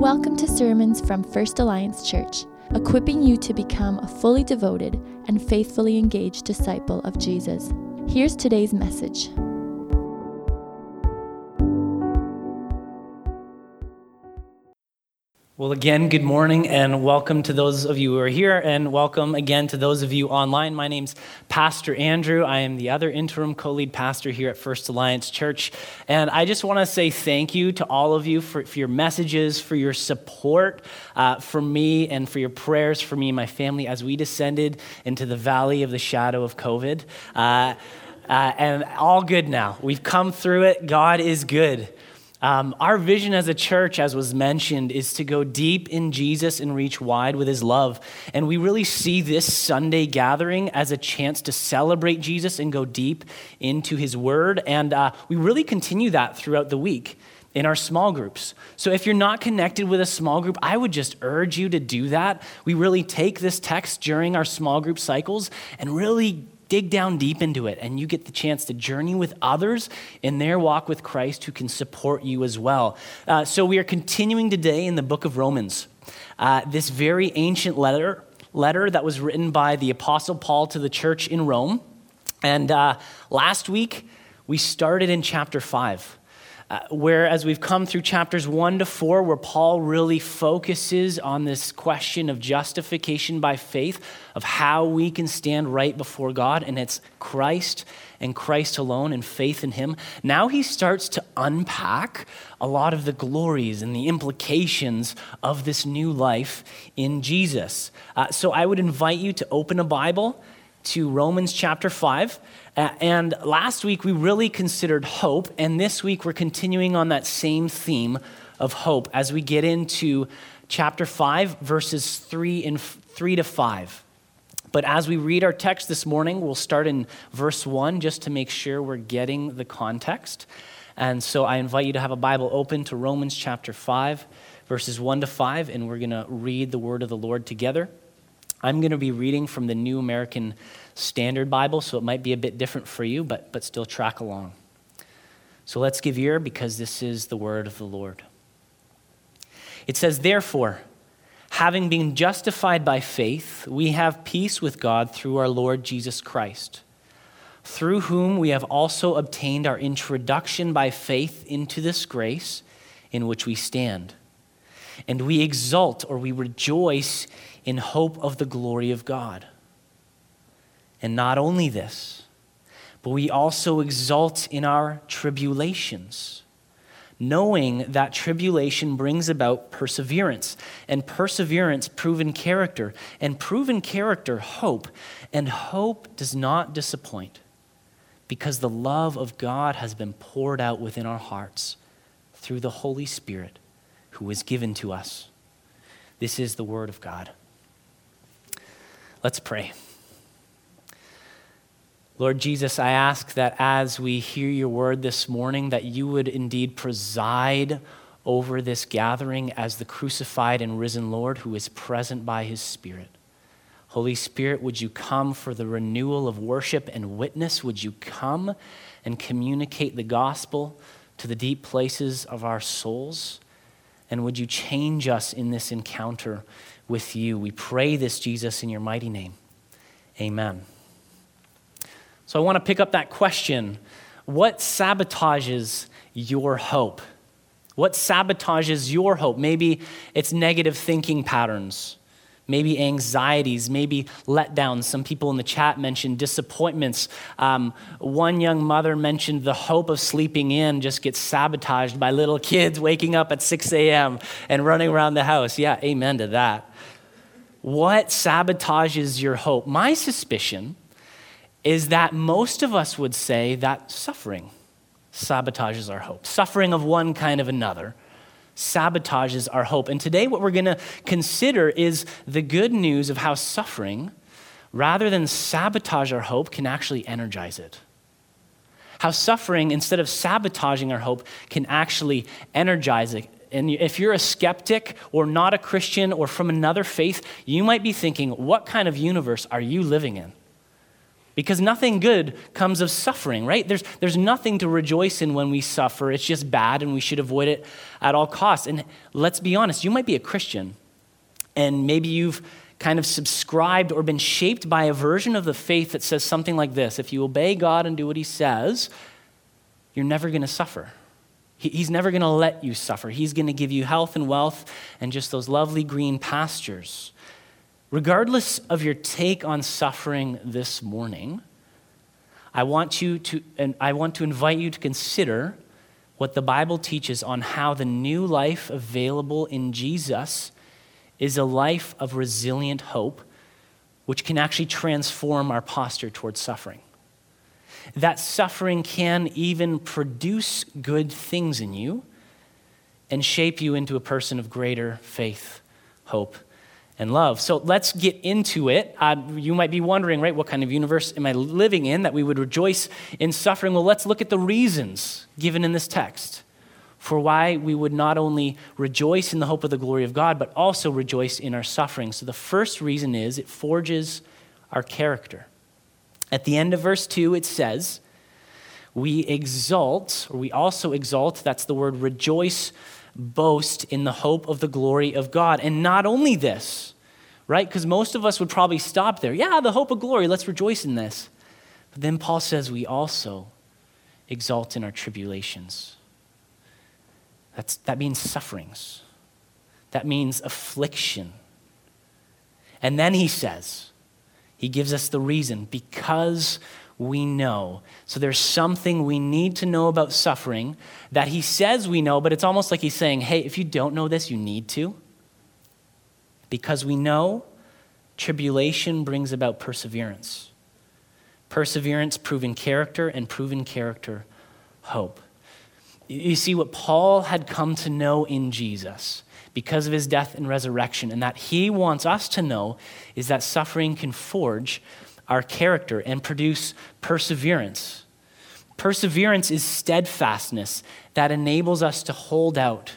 Welcome to sermons from First Alliance Church, equipping you to become a fully devoted and faithfully engaged disciple of Jesus. Here's today's message. Well, again, good morning and welcome to those of you who are here, and welcome again to those of you online. My name's Pastor Andrew. I am the other interim co lead pastor here at First Alliance Church. And I just want to say thank you to all of you for, for your messages, for your support uh, for me, and for your prayers for me and my family as we descended into the valley of the shadow of COVID. Uh, uh, and all good now. We've come through it. God is good. Um, our vision as a church, as was mentioned, is to go deep in Jesus and reach wide with his love. And we really see this Sunday gathering as a chance to celebrate Jesus and go deep into his word. And uh, we really continue that throughout the week in our small groups. So if you're not connected with a small group, I would just urge you to do that. We really take this text during our small group cycles and really dig down deep into it, and you get the chance to journey with others in their walk with Christ who can support you as well. Uh, so, we are continuing today in the book of Romans. Uh, this very ancient letter, letter that was written by the Apostle Paul to the church in Rome. And uh, last week, we started in chapter 5. Uh, where, as we've come through chapters one to four, where Paul really focuses on this question of justification by faith, of how we can stand right before God, and it's Christ and Christ alone and faith in Him. Now he starts to unpack a lot of the glories and the implications of this new life in Jesus. Uh, so I would invite you to open a Bible to Romans chapter 5. And last week we really considered hope, and this week we're continuing on that same theme of hope as we get into chapter 5, verses 3 and 3 to 5. But as we read our text this morning, we'll start in verse 1 just to make sure we're getting the context. And so I invite you to have a Bible open to Romans chapter 5, verses 1 to 5, and we're going to read the word of the Lord together. I'm going to be reading from the New American Standard Bible, so it might be a bit different for you, but, but still track along. So let's give ear because this is the word of the Lord. It says, Therefore, having been justified by faith, we have peace with God through our Lord Jesus Christ, through whom we have also obtained our introduction by faith into this grace in which we stand. And we exult or we rejoice in hope of the glory of God. And not only this, but we also exult in our tribulations, knowing that tribulation brings about perseverance, and perseverance, proven character, and proven character, hope. And hope does not disappoint, because the love of God has been poured out within our hearts through the Holy Spirit who is given to us. This is the Word of God. Let's pray. Lord Jesus, I ask that as we hear your word this morning, that you would indeed preside over this gathering as the crucified and risen Lord who is present by his Spirit. Holy Spirit, would you come for the renewal of worship and witness? Would you come and communicate the gospel to the deep places of our souls? And would you change us in this encounter with you. We pray this, Jesus, in your mighty name. Amen. So I want to pick up that question what sabotages your hope? What sabotages your hope? Maybe it's negative thinking patterns, maybe anxieties, maybe letdowns. Some people in the chat mentioned disappointments. Um, one young mother mentioned the hope of sleeping in just gets sabotaged by little kids waking up at 6 a.m. and running around the house. Yeah, amen to that. What sabotages your hope? My suspicion is that most of us would say that suffering sabotages our hope. Suffering of one kind of another sabotages our hope. And today, what we're going to consider is the good news of how suffering, rather than sabotage our hope, can actually energize it. How suffering, instead of sabotaging our hope, can actually energize it and if you're a skeptic or not a Christian or from another faith, you might be thinking, what kind of universe are you living in? Because nothing good comes of suffering, right? There's, there's nothing to rejoice in when we suffer. It's just bad and we should avoid it at all costs. And let's be honest, you might be a Christian and maybe you've kind of subscribed or been shaped by a version of the faith that says something like this if you obey God and do what He says, you're never going to suffer. He's never going to let you suffer. He's going to give you health and wealth and just those lovely green pastures. Regardless of your take on suffering this morning, I want you to and I want to invite you to consider what the Bible teaches on how the new life available in Jesus is a life of resilient hope, which can actually transform our posture towards suffering. That suffering can even produce good things in you and shape you into a person of greater faith, hope, and love. So let's get into it. Uh, you might be wondering, right, what kind of universe am I living in that we would rejoice in suffering? Well, let's look at the reasons given in this text for why we would not only rejoice in the hope of the glory of God, but also rejoice in our suffering. So the first reason is it forges our character. At the end of verse 2, it says, We exult, or we also exult, that's the word rejoice, boast in the hope of the glory of God. And not only this, right? Because most of us would probably stop there. Yeah, the hope of glory, let's rejoice in this. But then Paul says we also exult in our tribulations. That's, that means sufferings, that means affliction. And then he says, he gives us the reason because we know. So there's something we need to know about suffering that he says we know, but it's almost like he's saying, hey, if you don't know this, you need to. Because we know tribulation brings about perseverance. Perseverance, proven character, and proven character, hope. You see, what Paul had come to know in Jesus because of his death and resurrection, and that he wants us to know, is that suffering can forge our character and produce perseverance. Perseverance is steadfastness that enables us to hold out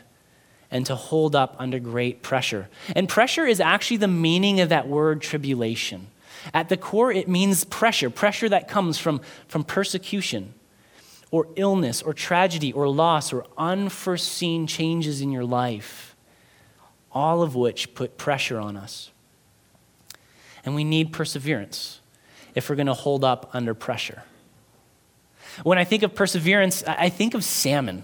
and to hold up under great pressure. And pressure is actually the meaning of that word tribulation. At the core, it means pressure, pressure that comes from, from persecution or illness or tragedy or loss or unforeseen changes in your life, all of which put pressure on us. And we need perseverance if we're going to hold up under pressure. When I think of perseverance, I think of salmon.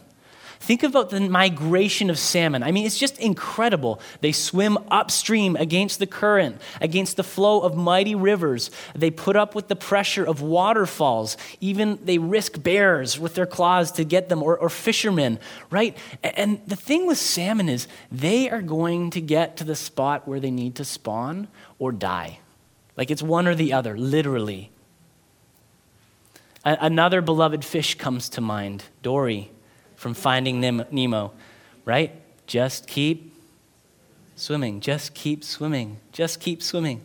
Think about the migration of salmon. I mean, it's just incredible. They swim upstream against the current, against the flow of mighty rivers. They put up with the pressure of waterfalls. Even they risk bears with their claws to get them, or, or fishermen, right? And the thing with salmon is they are going to get to the spot where they need to spawn or die. Like it's one or the other, literally. Another beloved fish comes to mind Dory from Finding Nemo, right? Just keep swimming. Just keep swimming. Just keep swimming.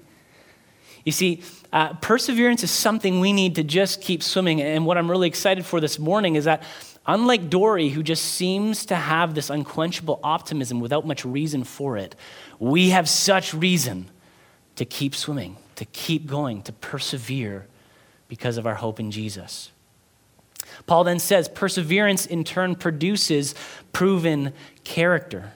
You see, uh, perseverance is something we need to just keep swimming. And what I'm really excited for this morning is that, unlike Dory, who just seems to have this unquenchable optimism without much reason for it, we have such reason to keep swimming, to keep going, to persevere because of our hope in Jesus. Paul then says perseverance in turn produces proven character.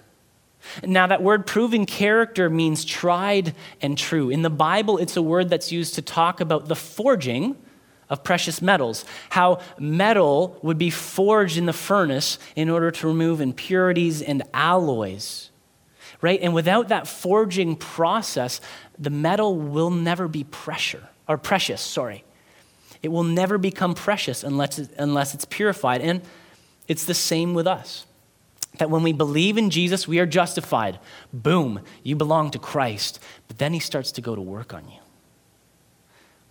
Now, that word proven character means tried and true. In the Bible, it's a word that's used to talk about the forging of precious metals, how metal would be forged in the furnace in order to remove impurities and alloys. Right? And without that forging process, the metal will never be pressure or precious, sorry. It will never become precious unless, it, unless it's purified. And it's the same with us. That when we believe in Jesus, we are justified. Boom, you belong to Christ. But then he starts to go to work on you.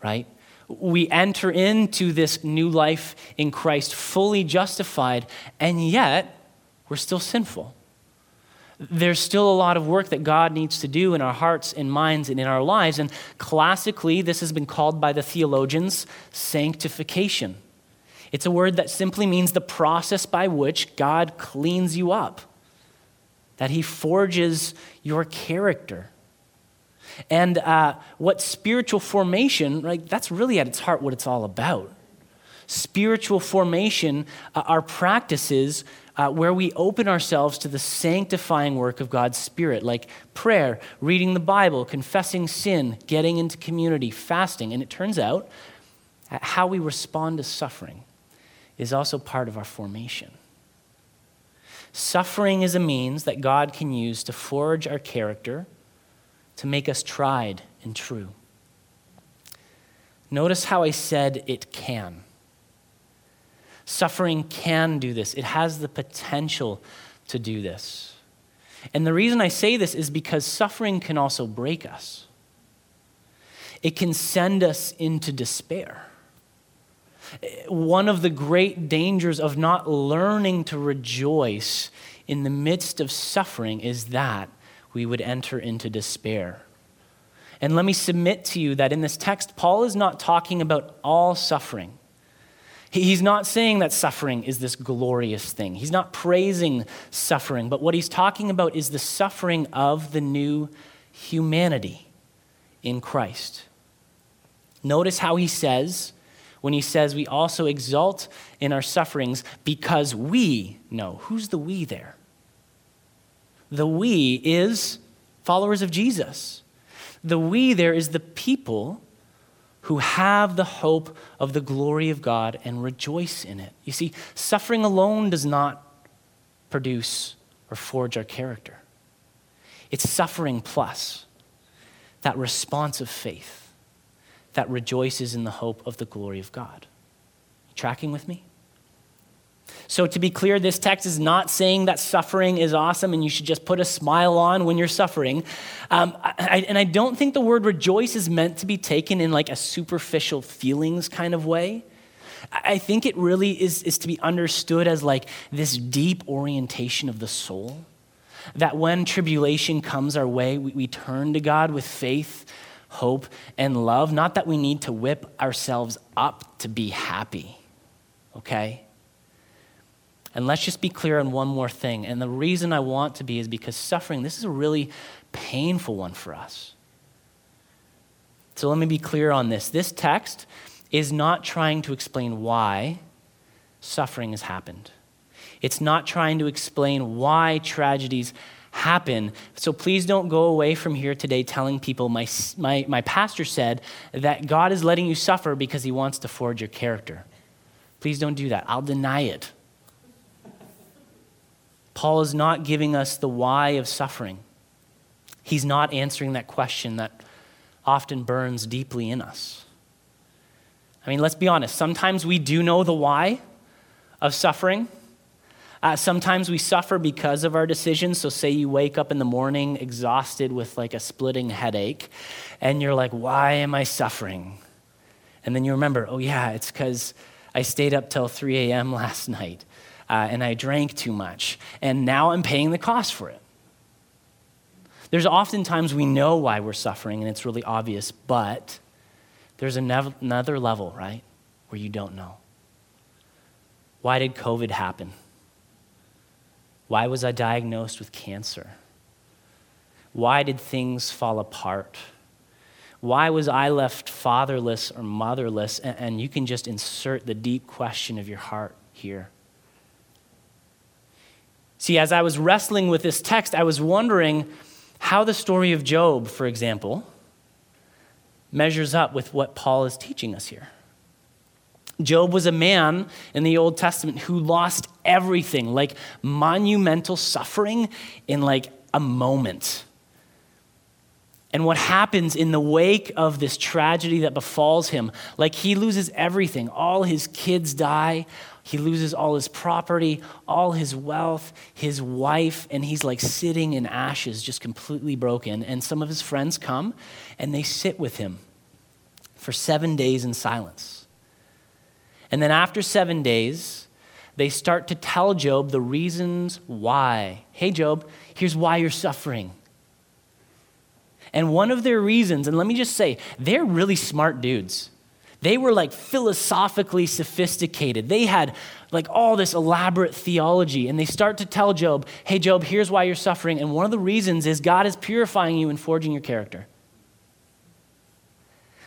Right? We enter into this new life in Christ fully justified, and yet we're still sinful there's still a lot of work that God needs to do in our hearts and minds and in our lives. And classically, this has been called by the theologians sanctification. It's a word that simply means the process by which God cleans you up, that He forges your character. And uh, what spiritual formation, right, that's really at its heart what it's all about. Spiritual formation uh, are practices uh, where we open ourselves to the sanctifying work of God's Spirit, like prayer, reading the Bible, confessing sin, getting into community, fasting. And it turns out how we respond to suffering is also part of our formation. Suffering is a means that God can use to forge our character, to make us tried and true. Notice how I said it can. Suffering can do this, it has the potential to do this. And the reason I say this is because suffering can also break us, it can send us into despair. One of the great dangers of not learning to rejoice in the midst of suffering is that we would enter into despair. And let me submit to you that in this text, Paul is not talking about all suffering. He's not saying that suffering is this glorious thing. He's not praising suffering, but what he's talking about is the suffering of the new humanity in Christ. Notice how he says, when he says we also exult in our sufferings because we know. Who's the we there? The we is followers of Jesus. The we there is the people who have the hope of the glory of God and rejoice in it. You see, suffering alone does not produce or forge our character, it's suffering plus that response of faith that rejoices in the hope of the glory of God. Tracking with me? So, to be clear, this text is not saying that suffering is awesome and you should just put a smile on when you're suffering. Um, I, and I don't think the word rejoice is meant to be taken in like a superficial feelings kind of way. I think it really is, is to be understood as like this deep orientation of the soul. That when tribulation comes our way, we, we turn to God with faith hope, and love. Not that we need to whip ourselves up to be happy, okay? And let's just be clear on one more thing. And the reason I want to be is because suffering, this is a really painful one for us. So let me be clear on this. This text is not trying to explain why suffering has happened. It's not trying to explain why tragedies happen. So please don't go away from here today telling people, my, my, my pastor said that God is letting you suffer because he wants to forge your character. Please don't do that. I'll deny it. Paul is not giving us the why of suffering. He's not answering that question that often burns deeply in us. I mean, let's be honest. Sometimes we do know the why of suffering. Uh, sometimes we suffer because of our decisions. So, say you wake up in the morning exhausted with like a splitting headache, and you're like, why am I suffering? And then you remember, oh, yeah, it's because I stayed up till 3 a.m. last night uh, and I drank too much, and now I'm paying the cost for it. There's oftentimes we know why we're suffering, and it's really obvious, but there's another level, right, where you don't know. Why did COVID happen? Why was I diagnosed with cancer? Why did things fall apart? Why was I left fatherless or motherless? And you can just insert the deep question of your heart here. See, as I was wrestling with this text, I was wondering how the story of Job, for example, measures up with what Paul is teaching us here. Job was a man in the Old Testament who lost everything, like monumental suffering in like a moment. And what happens in the wake of this tragedy that befalls him, like he loses everything. All his kids die, he loses all his property, all his wealth, his wife, and he's like sitting in ashes, just completely broken. And some of his friends come and they sit with him for seven days in silence. And then after seven days, they start to tell Job the reasons why. Hey, Job, here's why you're suffering. And one of their reasons, and let me just say, they're really smart dudes. They were like philosophically sophisticated. They had like all this elaborate theology. And they start to tell Job, hey, Job, here's why you're suffering. And one of the reasons is God is purifying you and forging your character.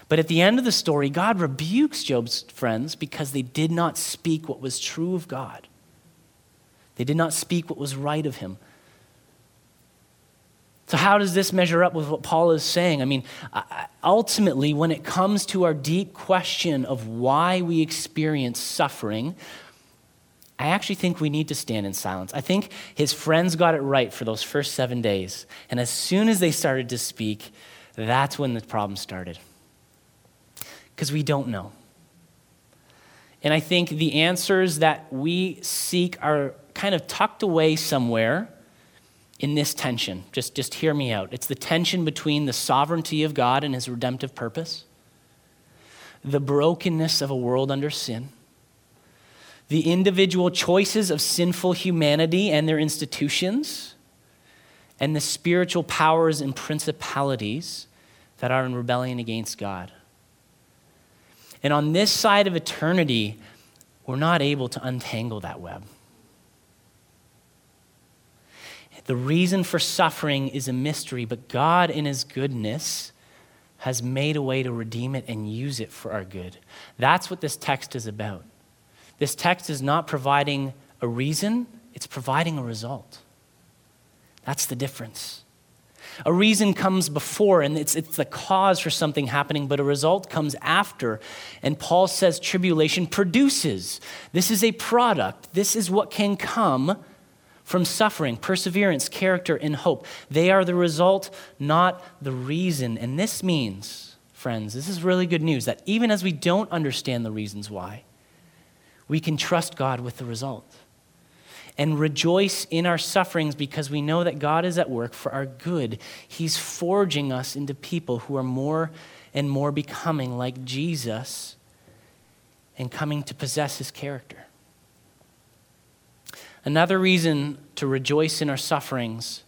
But at the end of the story, God rebukes Job's friends because they did not speak what was true of God. They did not speak what was right of him. So, how does this measure up with what Paul is saying? I mean, ultimately, when it comes to our deep question of why we experience suffering, I actually think we need to stand in silence. I think his friends got it right for those first seven days. And as soon as they started to speak, that's when the problem started. Because we don't know. And I think the answers that we seek are kind of tucked away somewhere in this tension. Just, just hear me out. It's the tension between the sovereignty of God and his redemptive purpose, the brokenness of a world under sin, the individual choices of sinful humanity and their institutions, and the spiritual powers and principalities that are in rebellion against God. And on this side of eternity, we're not able to untangle that web. The reason for suffering is a mystery, but God, in His goodness, has made a way to redeem it and use it for our good. That's what this text is about. This text is not providing a reason, it's providing a result. That's the difference. A reason comes before, and it's, it's the cause for something happening, but a result comes after. And Paul says tribulation produces. This is a product. This is what can come from suffering, perseverance, character, and hope. They are the result, not the reason. And this means, friends, this is really good news that even as we don't understand the reasons why, we can trust God with the result and rejoice in our sufferings because we know that God is at work for our good. He's forging us into people who are more and more becoming like Jesus and coming to possess his character. Another reason to rejoice in our sufferings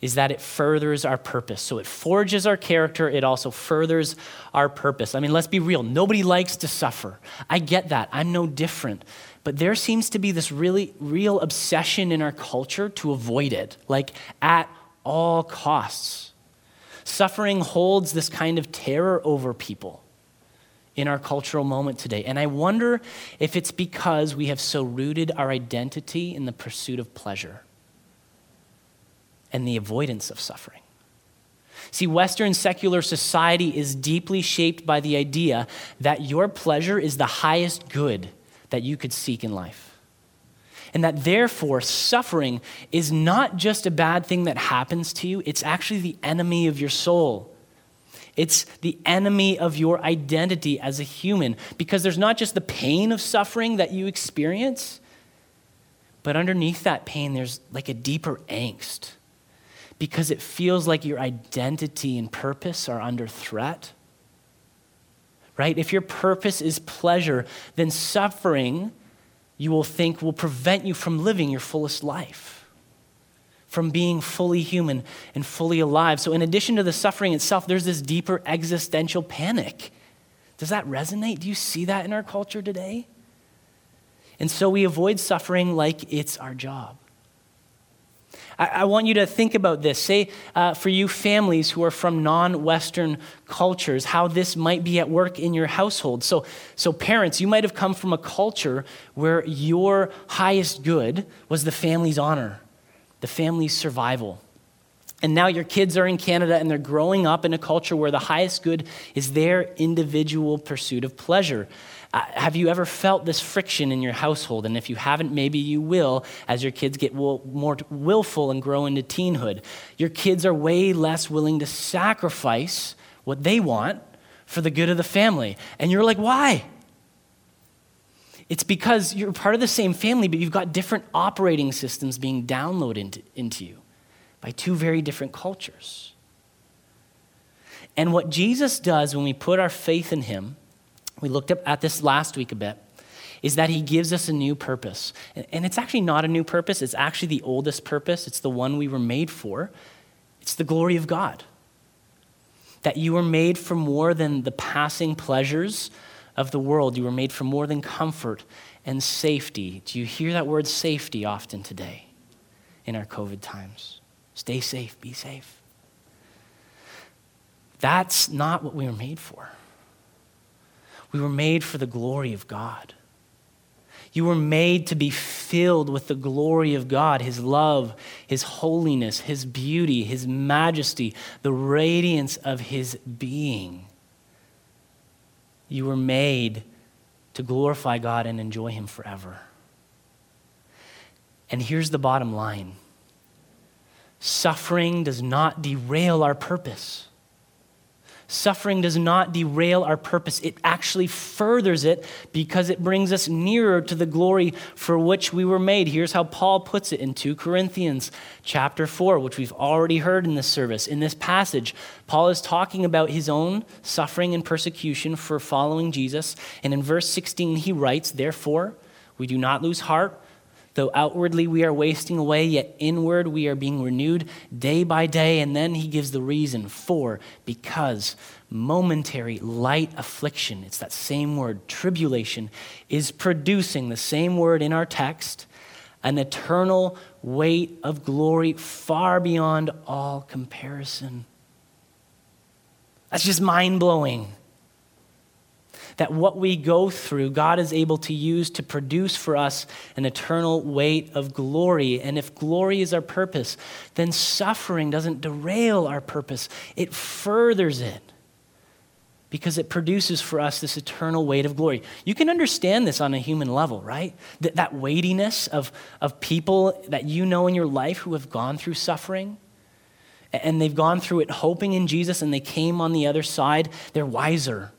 is that it furthers our purpose. So it forges our character, it also furthers our purpose. I mean, let's be real. Nobody likes to suffer. I get that. I'm no different. But there seems to be this really real obsession in our culture to avoid it, like at all costs. Suffering holds this kind of terror over people in our cultural moment today. And I wonder if it's because we have so rooted our identity in the pursuit of pleasure and the avoidance of suffering. See, Western secular society is deeply shaped by the idea that your pleasure is the highest good that you could seek in life. And that therefore, suffering is not just a bad thing that happens to you, it's actually the enemy of your soul. It's the enemy of your identity as a human because there's not just the pain of suffering that you experience, but underneath that pain, there's like a deeper angst because it feels like your identity and purpose are under threat. Right? If your purpose is pleasure, then suffering, you will think, will prevent you from living your fullest life from being fully human and fully alive. So, in addition to the suffering itself, there's this deeper existential panic. Does that resonate? Do you see that in our culture today? And so we avoid suffering like it's our job. I, I want you to think about this. Say, uh, for you families who are from non Western cultures, how this might be at work in your household. So, so, parents, you might have come from a culture where your highest good was the family's honor the family's survival. And now your kids are in Canada and they're growing up in a culture where the highest good is their individual pursuit of pleasure. Uh, have you ever felt this friction in your household? And if you haven't, maybe you will as your kids get will, more willful and grow into teenhood. Your kids are way less willing to sacrifice what they want for the good of the family. And you're like, why? It's because you're part of the same family, but you've got different operating systems being downloaded into, into you by two very different cultures. And what Jesus does when we put our faith in Him, we looked up at this last week a bit, is that He gives us a new purpose. And it's actually not a new purpose, it's actually the oldest purpose, it's the one we were made for. It's the glory of God. That you were made for more than the passing pleasures of the world. You were made for more than comfort and safety. Do you hear that word safety often today in our COVID times? Stay safe, be safe. That's not what we were made for. We were made for the glory of God. You were made to be filled with the glory of God, His love, His holiness, His beauty, His majesty, the radiance of His being. You were made to glorify God and enjoy Him forever. And here's the bottom line suffering does not derail our purpose. Suffering does not derail our purpose. It actually furthers it because it brings us nearer to the glory for which we were made. Here's how Paul puts it in 2 Corinthians chapter 4, which we've already heard in this service. In this passage, Paul is talking about his own suffering and persecution for following Jesus. And in verse 16, he writes, Therefore, we do not lose heart. Though outwardly we are wasting away, yet inward we are being renewed day by day. And then he gives the reason for, because momentary light affliction, it's that same word, tribulation, is producing the same word in our text, an eternal weight of glory far beyond all comparison. That's just mind blowing that what we go through, God is able to use to produce for us an eternal weight of glory. And if glory is our purpose, then suffering doesn't derail our purpose, it furthers it because it produces for us this eternal weight of glory. You can understand this on a human level, right? That, weightiness of, of people that you know in your life who have gone through suffering and they've gone through it hoping in Jesus and they came on the other side, they're wiser.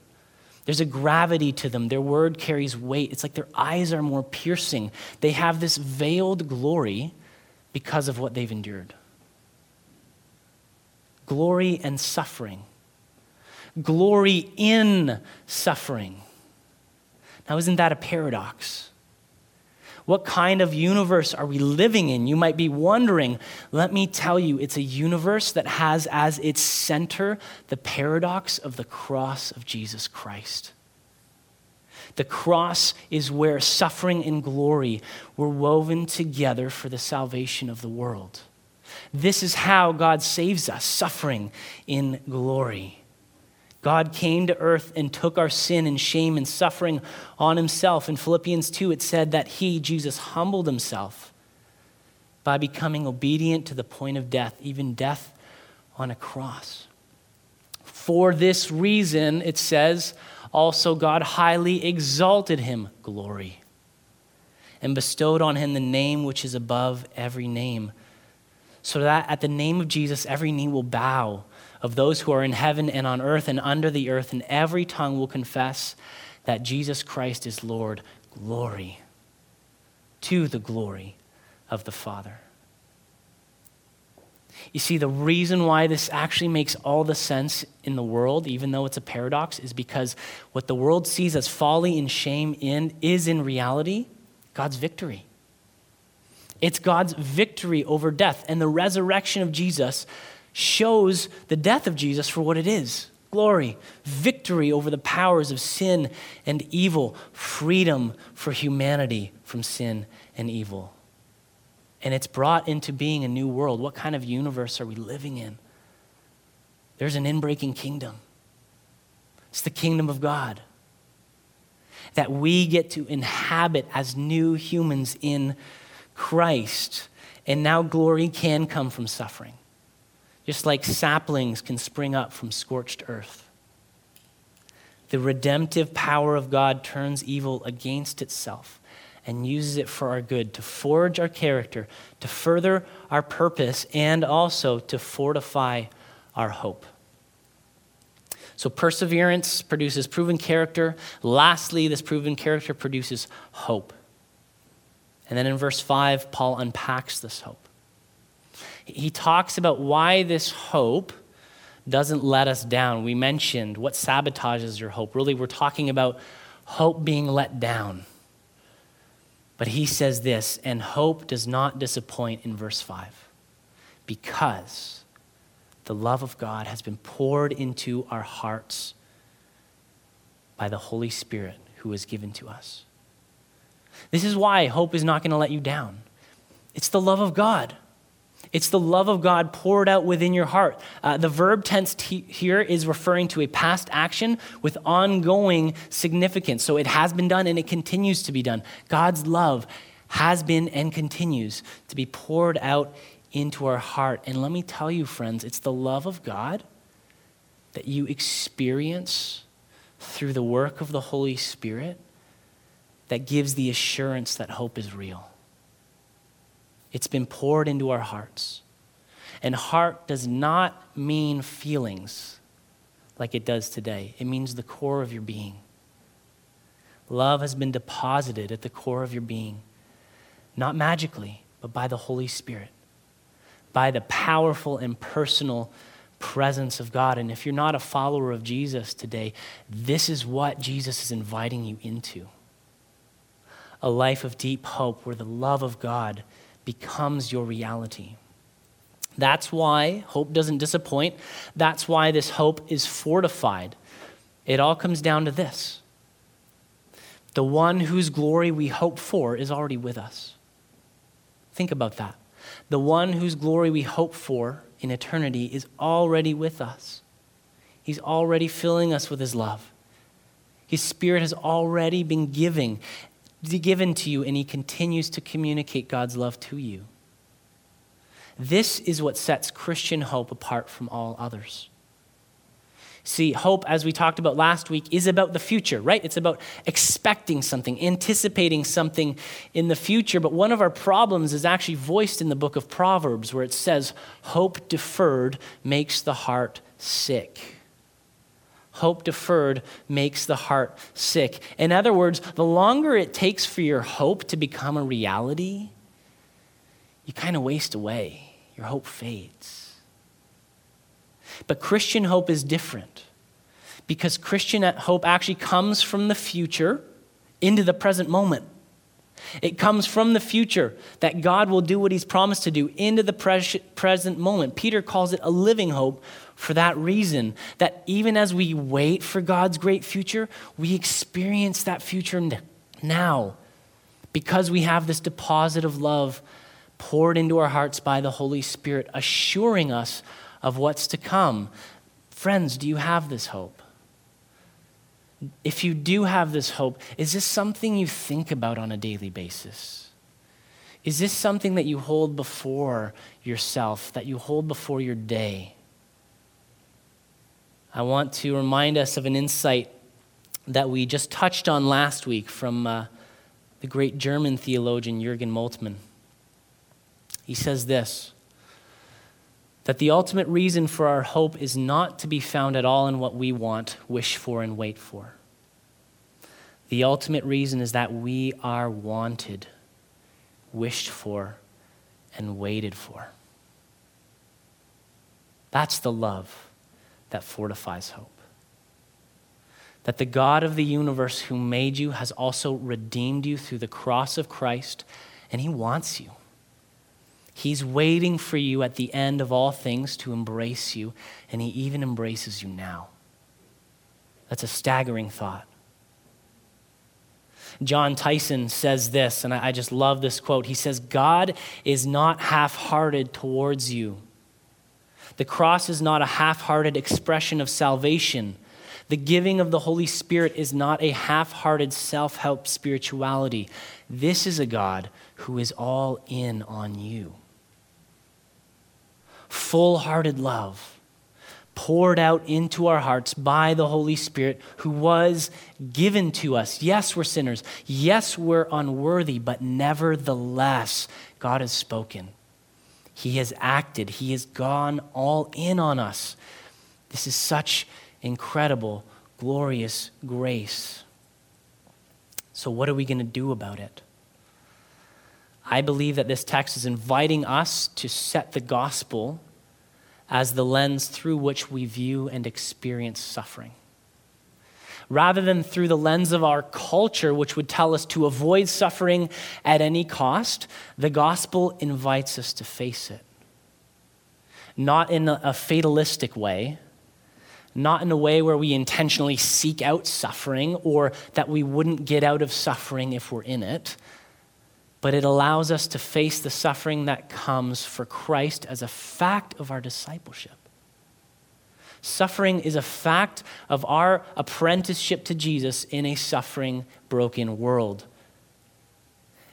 There's a gravity to them. Their word carries weight. It's like their eyes are more piercing. They have this veiled glory because of what they've endured. Glory and suffering. Glory in suffering. Now, isn't that a paradox? What kind of universe are we living in? You might be wondering. Let me tell you, it's a universe that has as its center the paradox of the cross of Jesus Christ. The cross is where suffering and glory were woven together for the salvation of the world. This is how God saves us, suffering in glory. God came to earth and took our sin and shame and suffering on himself. In Philippians 2, it said that he, Jesus, humbled himself by becoming obedient to the point of death, even death on a cross. For this reason, it says, also God highly exalted him, glory, and bestowed on him the name which is above every name, so that at the name of Jesus every knee will bow of those who are in heaven and on earth and under the earth, and every tongue will confess that Jesus Christ is Lord. Glory to the glory of the Father. You see, the reason why this actually makes all the sense in the world, even though it's a paradox, is because what the world sees as folly and shame in is in reality God's victory. It's God's victory over death and the resurrection of Jesus shows the death of Jesus for what it is glory, victory over the powers of sin and evil, freedom for humanity from sin and evil. And it's brought into being a new world. What kind of universe are we living in? There's an inbreaking kingdom. It's the kingdom of God that we get to inhabit as new humans in Christ. And now glory can come from suffering just like saplings can spring up from scorched earth. The redemptive power of God turns evil against itself and uses it for our good, to forge our character, to further our purpose, and also to fortify our hope. So, perseverance produces proven character. Lastly, this proven character produces hope. And then in verse 5, Paul unpacks this hope he talks about why this hope doesn't let us down. We mentioned what sabotages your hope. Really, we're talking about hope being let down. But he says this, and hope does not disappoint in verse 5 because the love of God has been poured into our hearts by the Holy Spirit who is given to us. This is why hope is not going to let you down. It's the love of God. It's the love of God poured out within your heart. Uh, the verb tense t- here is referring to a past action with ongoing significance. So it has been done and it continues to be done. God's love has been and continues to be poured out into our heart. And let me tell you, friends, it's the love of God that you experience through the work of the Holy Spirit that gives the assurance that hope is real. It's been poured into our hearts. And heart does not mean feelings like it does today, it means the core of your being. Love has been deposited at the core of your being, not magically, but by the Holy Spirit, by the powerful and personal presence of God. And if you're not a follower of Jesus today, this is what Jesus is inviting you into a life of deep hope where the love of God becomes your reality. That's why hope doesn't disappoint. That's why this hope is fortified. It all comes down to this the one whose glory we hope for is already with us. Think about that. The one whose glory we hope for in eternity is already with us. He's already filling us with his love. His spirit has already been giving, given to you, and he continues to communicate God's love to you. This is what sets Christian hope apart from all others. See, hope, as we talked about last week, is about the future, right? It's about expecting something, anticipating something in the future. But one of our problems is actually voiced in the book of Proverbs, where it says, Hope deferred makes the heart sick. Hope deferred makes the heart sick. In other words, the longer it takes for your hope to become a reality, you kind of waste away your hope fades. But Christian hope is different because Christian hope actually comes from the future into the present moment. It comes from the future that God will do what he's promised to do into the present moment. Peter calls it a living hope for that reason that even as we wait for God's great future, we experience that future now because we have this deposit of love poured into our hearts by the Holy Spirit, assuring us of what's to come. Friends, do you have this hope? If you do have this hope, is this something you think about on a daily basis? Is this something that you hold before yourself, that you hold before your day? I want to remind us of an insight that we just touched on last week from uh, the great German theologian Jürgen Moltmann. He says this that the ultimate reason for our hope is not to be found at all in what we want, wish for, and wait for. The ultimate reason is that we are wanted, wished for, and waited for. That's the love that fortifies hope. That the God of the universe who made you has also redeemed you through the cross of Christ, and He wants you. He's waiting for you at the end of all things to embrace you, and He even embraces you now. That's a staggering thought. Jon Tyson says this, and I just love this quote. He says, God is not half hearted towards you. The cross is not a half hearted expression of salvation. The giving of the Holy Spirit is not a half hearted self help spirituality. This is a God who is all in on you full hearted love poured out into our hearts by the Holy Spirit who was given to us. Yes, we're sinners. Yes, we're unworthy, but nevertheless, God has spoken. He has acted. He has gone all in on us. This is such incredible, glorious grace. So, what are we going to do about it? I believe that this text is inviting us to set the gospel as the lens through which we view and experience suffering. Rather than through the lens of our culture, which would tell us to avoid suffering at any cost, the gospel invites us to face it. Not in a fatalistic way, not in a way where we intentionally seek out suffering or that we wouldn't get out of suffering if we're in it, but it allows us to face the suffering that comes for Christ as a fact of our discipleship. Suffering is a fact of our apprenticeship to Jesus in a suffering, broken world.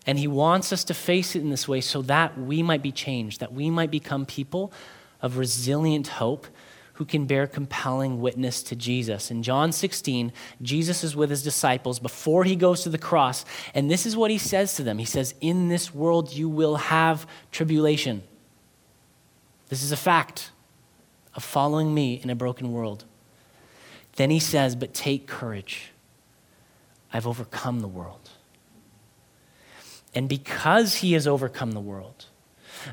And he wants us to face it in this way so that we might be changed, that we might become people of resilient hope who can bear compelling witness to Jesus. In John 16, Jesus is with his disciples before he goes to the cross, and this is what he says to them He says, In this world you will have tribulation. This is a fact of following me in a broken world. Then he says, But take courage. I've overcome the world. And because he has overcome the world,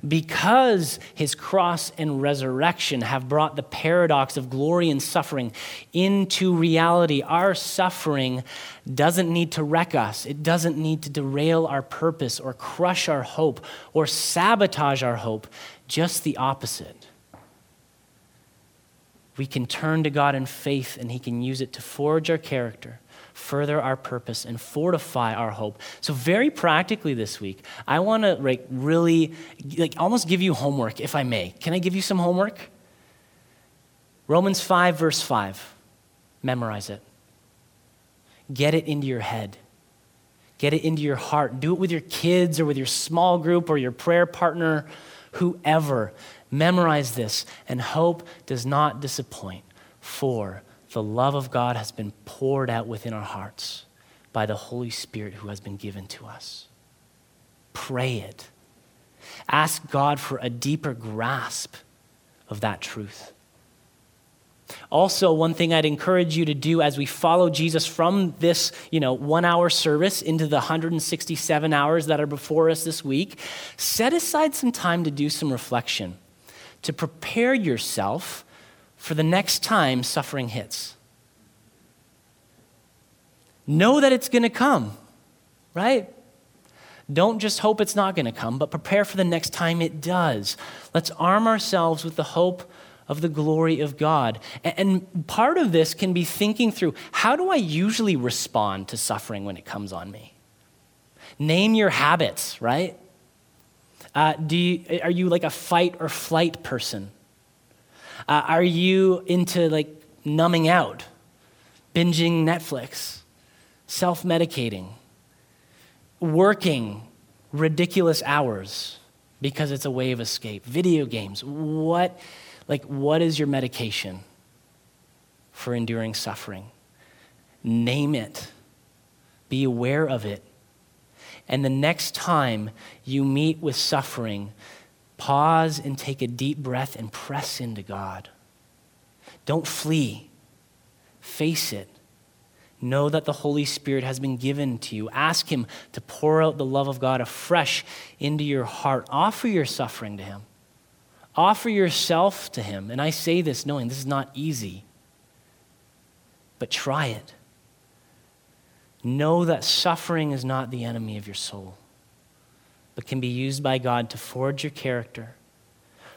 because his cross and resurrection have brought the paradox of glory and suffering into reality, our suffering doesn't need to wreck us. It doesn't need to derail our purpose or crush our hope or sabotage our hope. Just the opposite. We can turn to God in faith and he can use it to forge our character further our purpose and fortify our hope. So very practically this week, I want to like really like almost give you homework if I may. Can I give you some homework? Romans 5 verse 5. Memorize it. Get it into your head. Get it into your heart. Do it with your kids or with your small group or your prayer partner, whoever. Memorize this, and hope does not disappoint. For the love of God has been poured out within our hearts by the Holy Spirit who has been given to us. Pray it. Ask God for a deeper grasp of that truth. Also, one thing I'd encourage you to do as we follow Jesus from this, you know, one hour service into the 167 hours that are before us this week, set aside some time to do some reflection, to prepare yourself for the next time suffering hits. Know that it's going to come, right? Don't just hope it's not going to come, but prepare for the next time it does. Let's arm ourselves with the hope of the glory of God. And part of this can be thinking through how do I usually respond to suffering when it comes on me? Name your habits, right? Uh, do you, are you like a fight or flight person? Uh, are you into like numbing out, binging Netflix, self medicating, working ridiculous hours because it's a way of escape, video games? What, like, what is your medication for enduring suffering? Name it, be aware of it. And the next time you meet with suffering, Pause and take a deep breath and press into God. Don't flee, face it. Know that the Holy Spirit has been given to you. Ask Him to pour out the love of God afresh into your heart. Offer your suffering to Him. Offer yourself to Him. And I say this knowing this is not easy, but try it. Know that suffering is not the enemy of your soul but can be used by God to forge your character,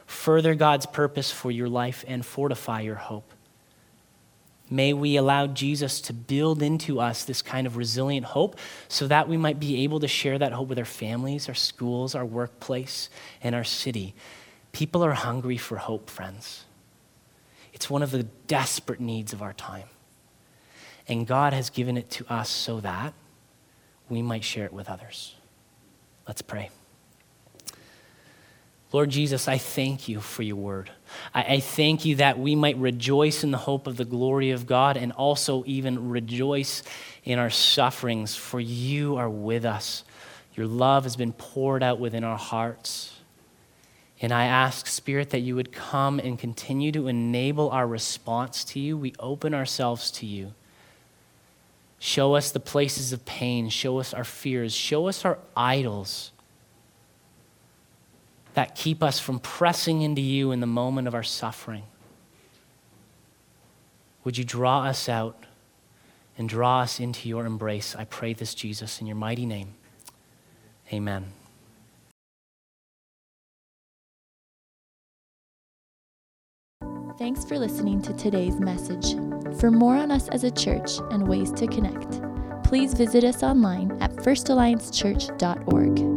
further God's purpose for your life, and fortify your hope. May we allow Jesus to build into us this kind of resilient hope so that we might be able to share that hope with our families, our schools, our workplace, and our city. People are hungry for hope, friends. It's one of the desperate needs of our time. And God has given it to us so that we might share it with others. Let's pray. Lord Jesus, I thank you for your word. I, I, thank you that we might rejoice in the hope of the glory of God and also even rejoice in our sufferings, for you are with us. Your love has been poured out within our hearts. And I ask, Spirit, that you would come and continue to enable our response to you. We open ourselves to you. Show us the places of pain. Show us our fears. Show us our idols that keep us from pressing into you in the moment of our suffering. Would you draw us out and draw us into your embrace? I pray this, Jesus, in your mighty name. Amen. Thanks for listening to today's message. For more on us as a church and ways to connect, please visit us online at firstalliancechurch.org.